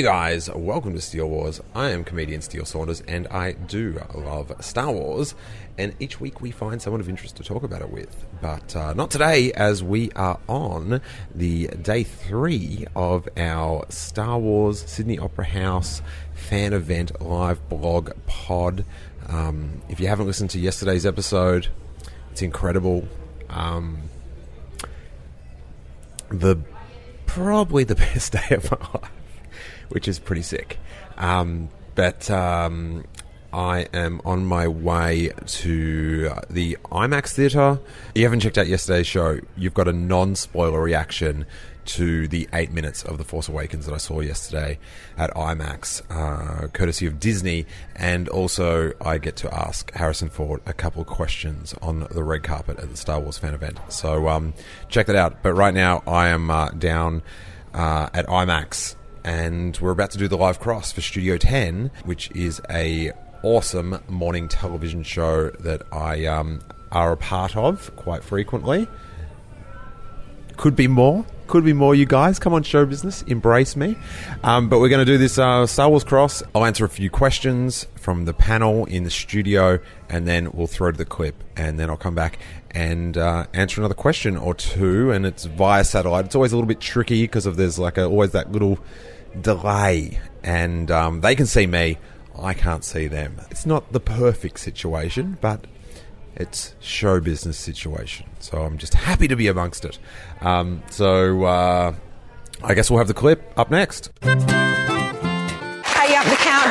Hey guys, welcome to Steele Wars. I am comedian Steele Saunders and I do love Star Wars. And each week we find someone of interest to talk about it with. But uh, not today, as we are on the day three of our Star Wars Sydney Opera House fan event live blog pod. Um, if you haven't listened to yesterday's episode, it's incredible. Um, the probably the best day of my life which is pretty sick. Um, but um, I am on my way to the IMAX theatre. You haven't checked out yesterday's show. You've got a non-spoiler reaction to the eight minutes of The Force Awakens that I saw yesterday at IMAX, uh, courtesy of Disney. And also, I get to ask Harrison Ford a couple of questions on the red carpet at the Star Wars fan event. So um, check that out. But right now, I am uh, down uh, at IMAX and we're about to do the live cross for Studio 10, which is a awesome morning television show that I um, are a part of quite frequently. Could be more. Could be more, you guys. Come on, show business. Embrace me. Um, but we're going to do this uh, Star Wars Cross. I'll answer a few questions from the panel in the studio, and then we'll throw to the clip, and then I'll come back and uh, answer another question or two. And it's via satellite. It's always a little bit tricky because of there's like a, always that little delay, and um, they can see me. I can't see them. It's not the perfect situation, but it's show business situation. So I'm just happy to be amongst it. Um, so uh, I guess we'll have the clip up next.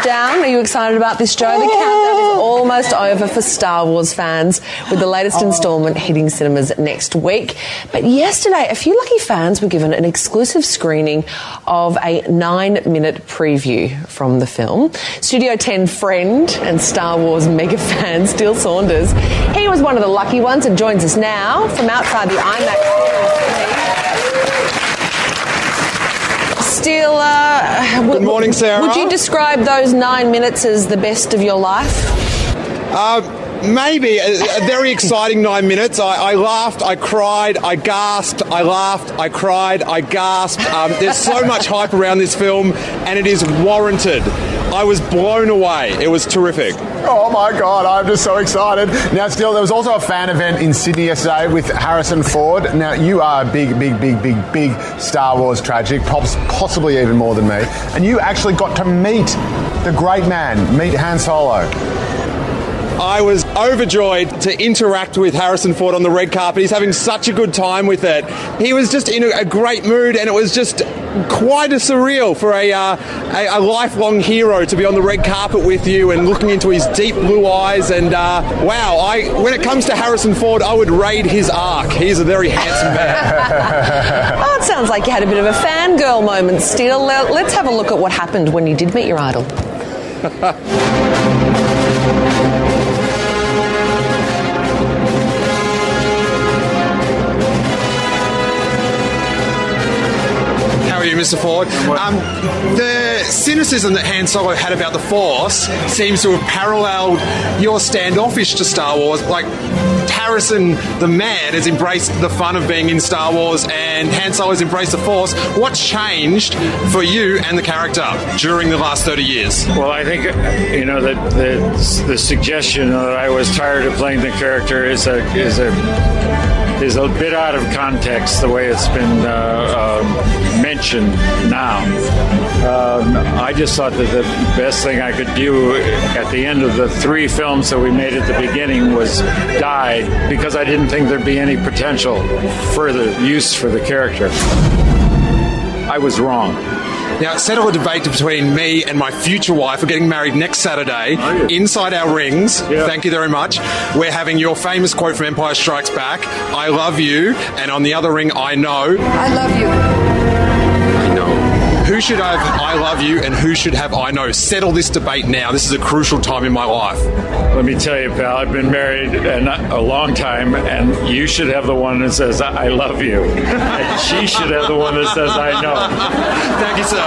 Hey, up the countdown. Are you excited about this, Joe? The countdown is oh! almost over for Star Wars fans with the latest oh. instalment hitting cinemas next week. But yesterday, a few lucky fans were given an exclusive screening of a nine minute preview from the film. Studio 10 friend and Star Wars mega fan, Steele Saunders. He was one of the lucky ones and joins us now from outside the IMAX. Steele, uh, Good morning, Sarah. Would you describe those nine minutes as the best of your life? Uh, maybe a, a very exciting nine minutes. I, I, laughed, I cried, I gasped, I laughed, I cried, I gasped. Um, there's so much hype around this film, and it is warranted. I was blown away. It was terrific. Oh my God, I'm just so excited. Now, Steele, there was also a fan event in Sydney yesterday with Harrison Ford. Now, you are a big, big, big, big, big Star Wars tragic, possibly even more than me. And you actually got to meet the great man, meet Han Solo. I was overjoyed to interact with Harrison Ford on the red carpet. He's having such a good time with it. He was just in a great mood, and it was just quite a surreal for a, uh, a, a, lifelong hero to be on the red carpet with you and looking into his deep blue eyes. And uh, wow, I, when it comes to Harrison Ford, I would raid his ark. He's a very handsome man. oh, it sounds like you had a bit of a fangirl moment, Steele. Let's have a look at what happened when you did meet your idol. you, Mr. Ford? Um, the cynicism that Han Solo had about the Force seems to have paralleled your standoffish to Star Wars. Like, Harrison, the man, has embraced the fun of being in Star Wars, and Han Solo has embraced the Force. What's changed for you and the character during the last 30 years? Well, I think, you know, the, the, the suggestion that I was tired of playing the character is a, is a is a bit out of context the way it's been uh, uh, mentioned now. Um, I just thought that the best thing I could do at the end of the three films that we made at the beginning was die because I didn't think there'd be any potential further use for the character. I was wrong. Now, settle a debate between me and my future wife. We're getting married next Saturday inside our rings. Thank you very much. We're having your famous quote from Empire Strikes Back I love you. And on the other ring, I know. I love you. Who should have I love you and who should have I know? Settle this debate now. This is a crucial time in my life. Let me tell you, pal, I've been married an, a long time, and you should have the one that says, I love you. And she should have the one that says, I know. Thank you, sir.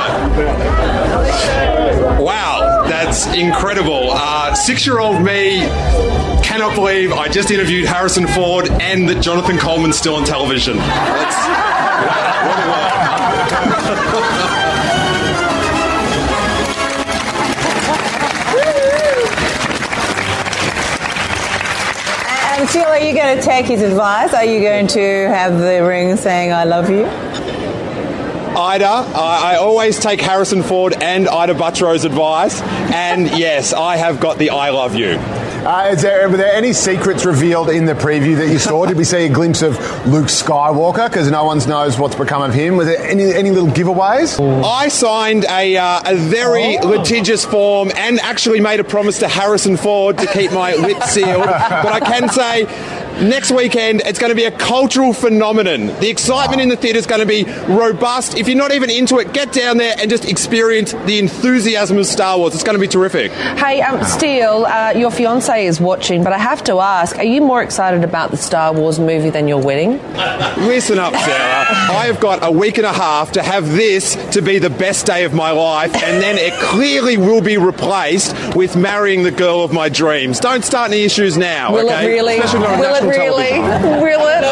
Wow, that's incredible. Uh, Six year old me cannot believe I just interviewed Harrison Ford and that Jonathan Coleman's still on television. That's, what a world. And Phil, are you going to take his advice? Are you going to have the ring saying "I love you"? Ita, I, I always take Harrison Ford and Ita Buttrose's advice, and yes, I have got the I love you. Uh, is there, were there any secrets revealed in the preview that you saw? Did we see a glimpse of Luke Skywalker? Because no one knows what's become of him. Was there any, any little giveaways? I signed a, uh, a very litigious form and actually made a promise to Harrison Ford to keep my lips sealed. But I can say next weekend it's going to be a cultural phenomenon. The excitement in the theatre is going to be robust. If you're not even into it, get down there and just experience the enthusiasm of Star Wars. It's going to be terrific. Hey, um, Steele, uh, your fiance is watching, but I have to ask: Are you more excited about the Star Wars movie than your wedding? Listen up, Sarah. I have got a week and a half to have this to be the best day of my life, and then it clearly will be replaced with marrying the girl of my dreams. Don't start any issues now, Will okay? it really? Especially not Will it national really? television. Will it?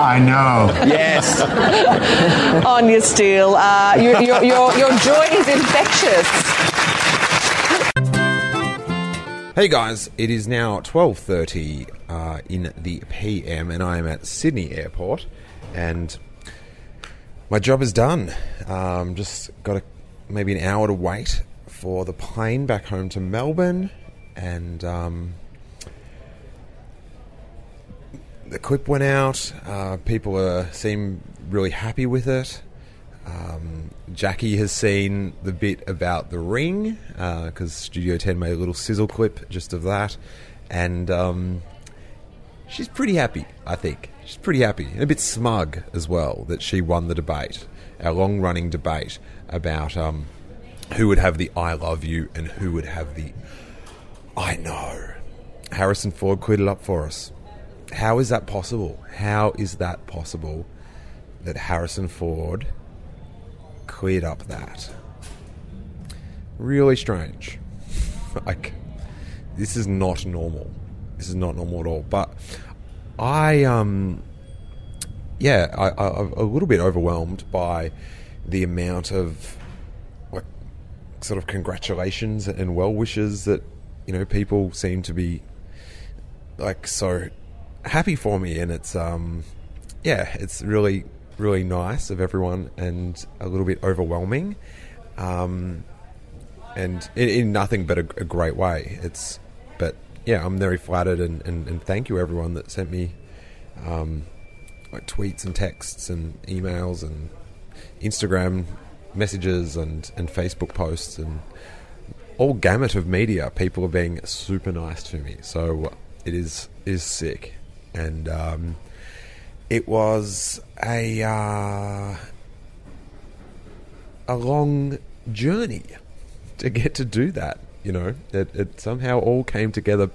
I know. Yes. On your Steele, uh, your, your, your, your joy is infectious. Hey guys, it is now 12:30 uh, in the PM and I am at Sydney Airport and my job is done. Um, just got a, maybe an hour to wait for the plane back home to Melbourne and um, the clip went out. Uh, people seem really happy with it. Um, Jackie has seen the bit about the ring because Studio 10 made a little sizzle clip just of that, and um, she's pretty happy. I think she's pretty happy and a bit smug as well that she won the debate, our long-running debate about um, who would have the "I love you" and who would have the "I know." Harrison Ford cleared it up for us. How is that possible? How is that possible that Harrison Ford cleared up that? Really strange. like, this is not normal. This is not normal at all. But I, um, yeah, I, I'm a little bit overwhelmed by the amount of like sort of congratulations and well wishes that you know people seem to be like so happy for me, and it's um, yeah, it's really really nice of everyone, and a little bit overwhelming, um, and in, in nothing but a, a great way. It's but yeah, I'm very flattered, and, and, and thank you everyone that sent me um, like tweets and texts and emails and Instagram messages and, and Facebook posts and all gamut of media. People are being super nice to me, so it is is sick, and um, it was a uh, a long journey to get to do that. You know, it, it somehow all came together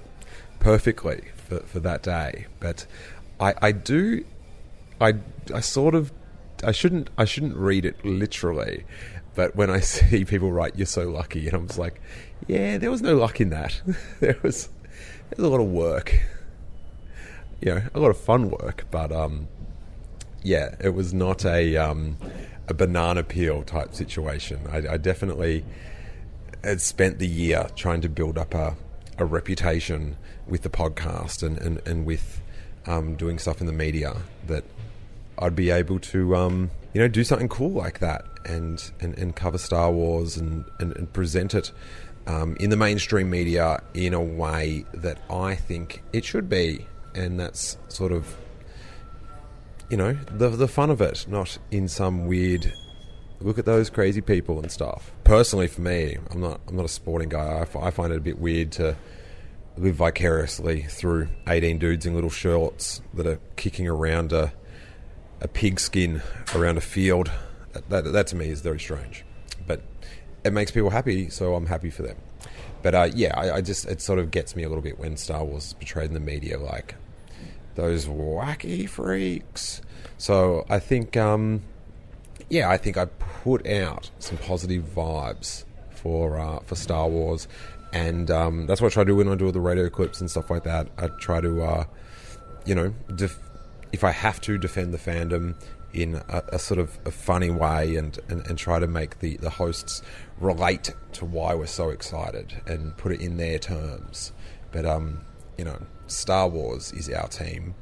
perfectly for, for that day. But I, I do, I, I sort of, I shouldn't, I shouldn't read it literally. But when I see people write, "You're so lucky," and I'm just like, "Yeah, there was no luck in that. there was, there was a lot of work. You know, a lot of fun work, but um, yeah, it was not a um, a banana peel type situation. I, I definitely had spent the year trying to build up a, a reputation with the podcast and, and, and with um, doing stuff in the media that I'd be able to um, you know do something cool like that and and, and cover Star Wars and, and, and present it um, in the mainstream media in a way that I think it should be and that's sort of you know the the fun of it not in some weird look at those crazy people and stuff. Personally, for me, I'm not I'm not a sporting guy. I find it a bit weird to live vicariously through 18 dudes in little shorts that are kicking around a a pigskin around a field. That, that, that to me is very strange, but it makes people happy, so I'm happy for them. But uh, yeah, I, I just it sort of gets me a little bit when Star Wars is portrayed in the media like those wacky freaks. So I think, um, yeah, I think I put out some positive vibes for uh, for Star Wars, and um, that's what I try to do when I do all the radio clips and stuff like that. I try to, uh, you know, def- if I have to defend the fandom in a, a sort of a funny way and, and, and try to make the, the hosts relate to why we're so excited and put it in their terms. But um, you know, Star Wars is our team.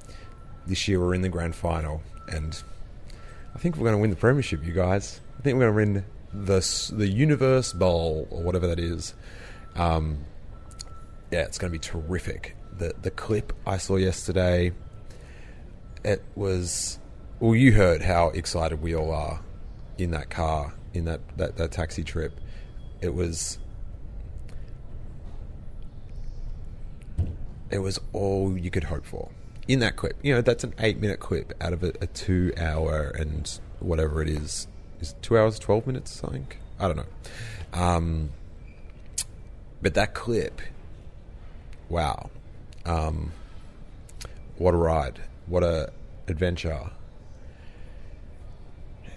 This year we're in the grand final, and I think we're going to win the premiership, you guys. I think we're going to win the the Universe Bowl or whatever that is. Um, yeah, it's going to be terrific. The the clip I saw yesterday, it was. Well, you heard how excited we all are in that car in that, that, that taxi trip. It was it was all you could hope for in that clip. You know, that's an eight minute clip out of a, a two hour and whatever it is. Is it two hours, 12 minutes, I think? I don't know. Um, but that clip, wow. Um, what a ride. What a adventure.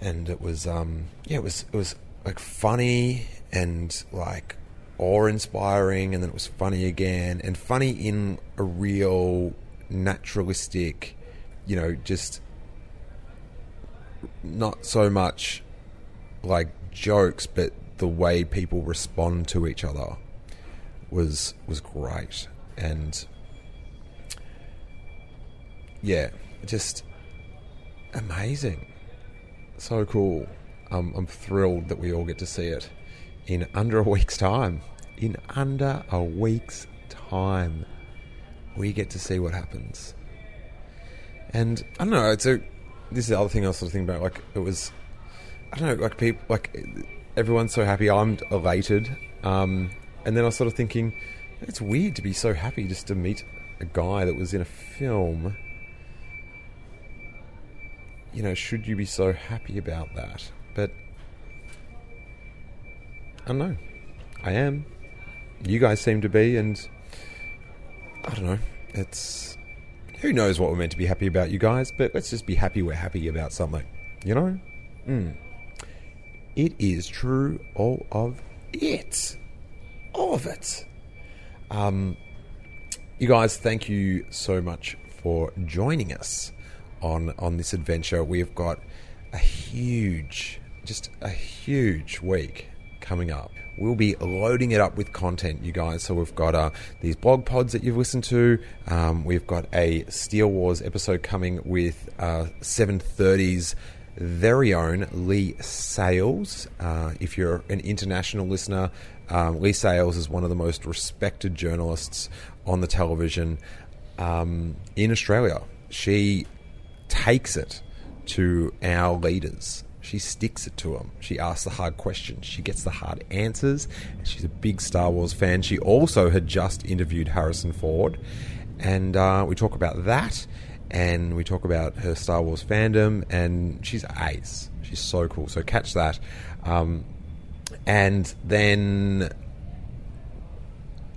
And it was, um, yeah, it was, it was like funny and like awe inspiring, and then it was funny again, and funny in a real naturalistic, you know, just not so much like jokes, but the way people respond to each other was was great, and yeah, just amazing, so cool. Um, I'm thrilled that we all get to see it in under a week's time. In under a week's time, we get to see what happens. And I don't know. It's a. This is the other thing I was sort of thinking about. Like it was, I don't know. Like people, like everyone's so happy. I'm elated. Um, and then I was sort of thinking, it's weird to be so happy just to meet a guy that was in a film. You know, should you be so happy about that? But I don't know. I am. You guys seem to be, and I don't know. It's who knows what we're meant to be happy about, you guys. But let's just be happy we're happy about something. You know. Mm. It is true, all of it, all of it. Um, you guys, thank you so much for joining us on on this adventure. We've got a huge, just a huge week coming up. We'll be loading it up with content, you guys. So we've got uh, these blog pods that you've listened to. Um, we've got a Steele Wars episode coming with uh, 730's very own Leigh Sales. Uh, if you're an international listener, um, Leigh Sales is one of the most respected journalists on the television um, in Australia. She takes it to our leaders. She sticks it to them. She asks the hard questions. She gets the hard answers. She's a big Star Wars fan. She also had just interviewed Harrison Ford, and uh, we talk about that, and we talk about her Star Wars fandom, and she's ace. She's so cool. So catch that, um, and then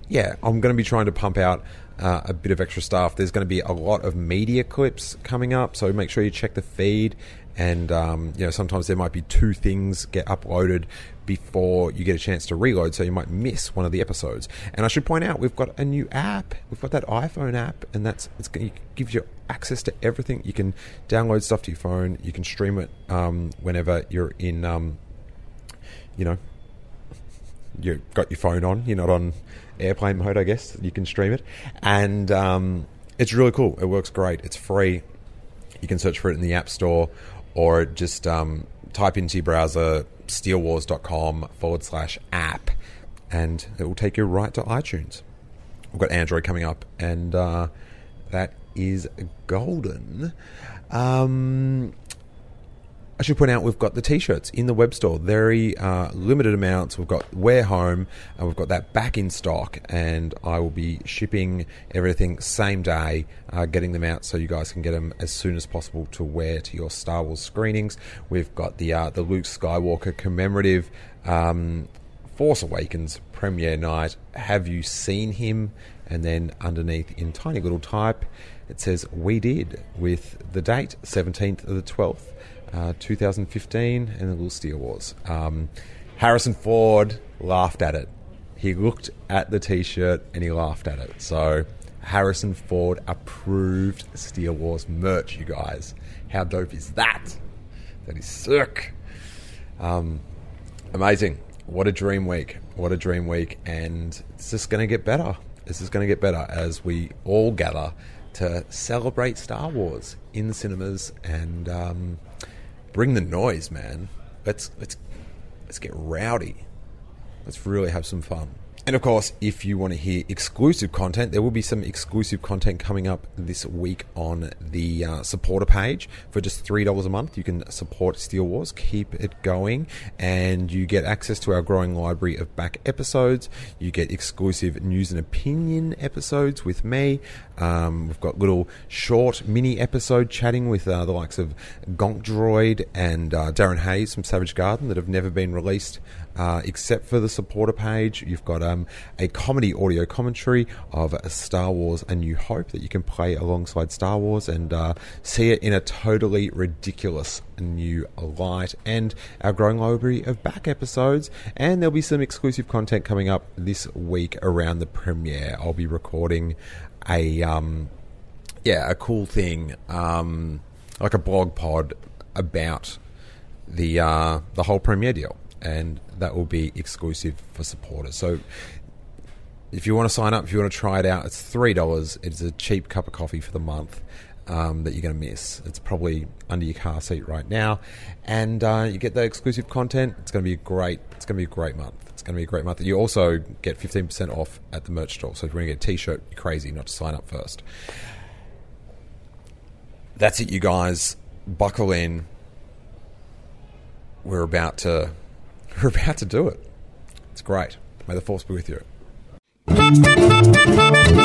yeah, I'm going to be trying to pump out uh, a bit of extra stuff. There's going to be a lot of media clips coming up, so make sure you check the feed. And um, you know, sometimes there might be two things get uploaded before you get a chance to reload, so you might miss one of the episodes. And I should point out, we've got a new app. We've got that iPhone app, and that's it's going to give you access to everything. You can download stuff to your phone. You can stream it um, whenever you're in, um, you know, you've got your phone on, you're not on airplane mode, I guess. You can stream it. And um, it's really cool. It works great. It's free. You can search for it in the App Store or just um, type into your browser steelwars.com forward slash app and it will take you right to iTunes. We've got Android coming up and uh, that is golden. Um, I should point out we've got the t-shirts in the web store. Very uh, limited amounts. We've got wear home, and we've got that back in stock. And I will be shipping everything same day, uh, getting them out so you guys can get them as soon as possible to wear to your Star Wars screenings. We've got the uh, the Luke Skywalker commemorative. Um, Force Awakens premiere night. Have you seen him? And then underneath in tiny little type, it says we did with the date 17th of the 12th, uh, 2015, and the little Steele Wars. Um, Harrison Ford laughed at it. He looked at the T-shirt and he laughed at it. So Harrison Ford approved Steele Wars merch, you guys. How dope is that? That is sick. Um, amazing. What a dream week. What a dream week. And it's just going to get better. This is going to get better as we all gather to celebrate Star Wars in the cinemas and um, bring the noise, man. Let's let's let's get rowdy. Let's really have some fun. And of course, if you want to hear exclusive content, there will be some exclusive content coming up this week on the uh, supporter page. For just $3 a month, you can support Steele Wars, keep it going, and you get access to our growing library of back episodes. You get exclusive news and opinion episodes with me. Um, we've got little short mini episode chatting with uh, the likes of Gonk Droid and uh, Darren Hayes from Savage Garden that have never been released uh, except for the supporter page. You've got um, a comedy audio commentary of Star Wars A New Hope that you can play alongside Star Wars and uh, see it in a totally ridiculous new light, and our growing library of back episodes. And there'll be some exclusive content coming up this week around the premiere. I'll be recording a. Um, yeah, a cool thing, um, like a blog pod about the uh, the whole premiere deal, and that will be exclusive for supporters. So if you want to sign up, if you want to try it out, it's three dollars. It's a cheap cup of coffee for the month um, that you're going to miss. It's probably under your car seat right now, and uh, you get the exclusive content. It's going to be a great. It's going to be a great month. It's going to be a great month. You also get fifteen percent off at the merch store. So if you want to get a T-shirt, you're crazy not to sign up first. That's it, you guys. Buckle in. We're about to we're about to do it. It's great. May the force be with you.